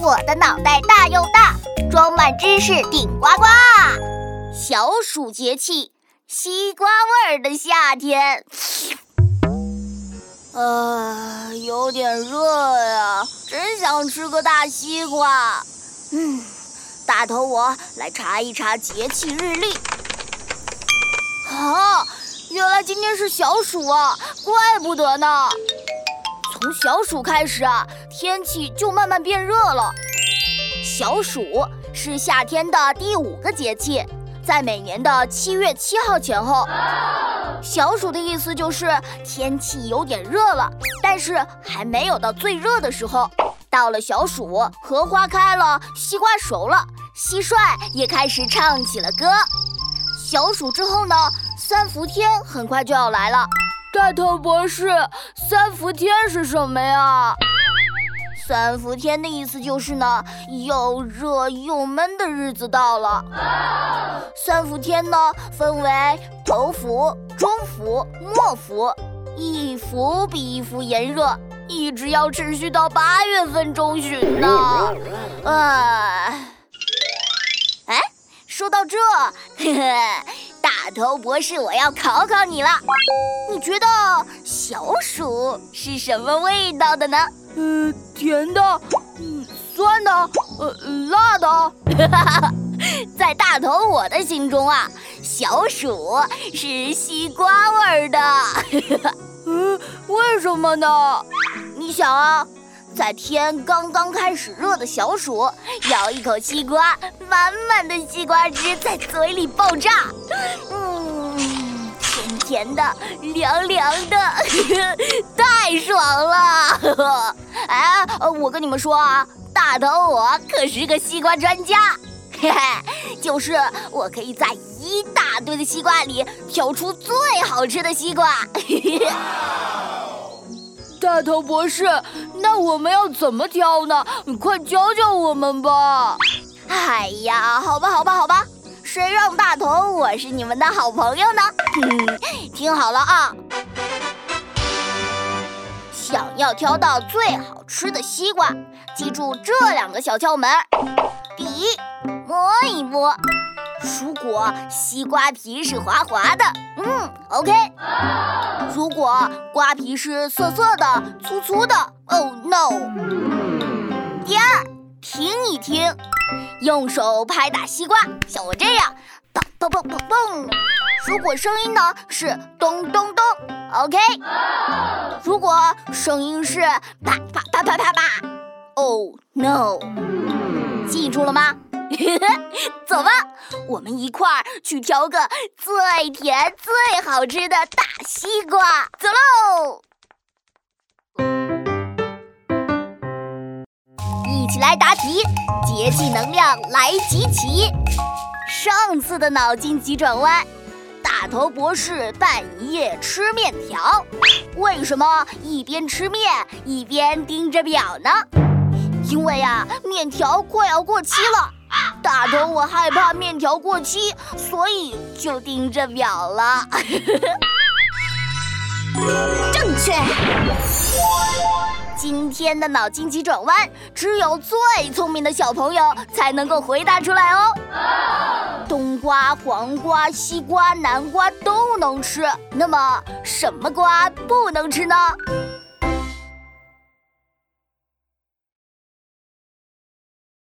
我的脑袋大又大，装满知识顶呱呱。小暑节气，西瓜味儿的夏天。呃，有点热呀，真想吃个大西瓜。嗯，大头，我来查一查节气日历。啊，原来今天是小暑啊，怪不得呢。从小暑开始啊，天气就慢慢变热了。小暑是夏天的第五个节气，在每年的七月七号前后。小暑的意思就是天气有点热了，但是还没有到最热的时候。到了小暑，荷花开了，西瓜熟了，蟋蟀也开始唱起了歌。小暑之后呢，三伏天很快就要来了。大头博士，三伏天是什么呀？三伏天的意思就是呢，又热又闷的日子到了。三伏天呢，分为头伏、中伏、末伏，一伏比一伏炎热，一直要持续到八月份中旬呢。哎，哎，说到这，嘿嘿。大头博士，我要考考你了，你觉得小暑是什么味道的呢？呃，甜的，嗯，酸的，呃，辣的。在大头我的心中啊，小暑是西瓜味的。嗯，为什么呢？你想啊。在天刚刚开始热的小暑，咬一口西瓜，满满的西瓜汁在嘴里爆炸，嗯，甜甜的，凉凉的，太爽了！哎，我跟你们说啊，大头我可是个西瓜专家，嘿嘿，就是我可以在一大堆的西瓜里挑出最好吃的西瓜。大头博士，那我们要怎么挑呢？你快教教我们吧！哎呀，好吧，好吧，好吧，谁让大头我是你们的好朋友呢？听好了啊，要挑到最好吃的西瓜，记住这两个小窍门：第一，摸一摸。如果西瓜皮是滑滑的，嗯，OK。如果瓜皮是涩涩的、粗粗的，Oh no。第二，听一听，用手拍打西瓜，像我这样，嘣嘣嘣嘣嘣。如果声音呢是咚咚咚，OK。如果声音是啪啪啪啪啪啪，Oh no。记住了吗？走吧，我们一块儿去挑个最甜最好吃的大西瓜。走喽！一起来答题，节气能量来集齐。上次的脑筋急转弯，大头博士半夜吃面条，为什么一边吃面一边盯着表呢？因为呀，面条快要过期了。大头，我害怕面条过期，所以就盯着表了。正确。今天的脑筋急转弯，只有最聪明的小朋友才能够回答出来哦。冬瓜、黄瓜、西瓜、南瓜都能吃，那么什么瓜不能吃呢？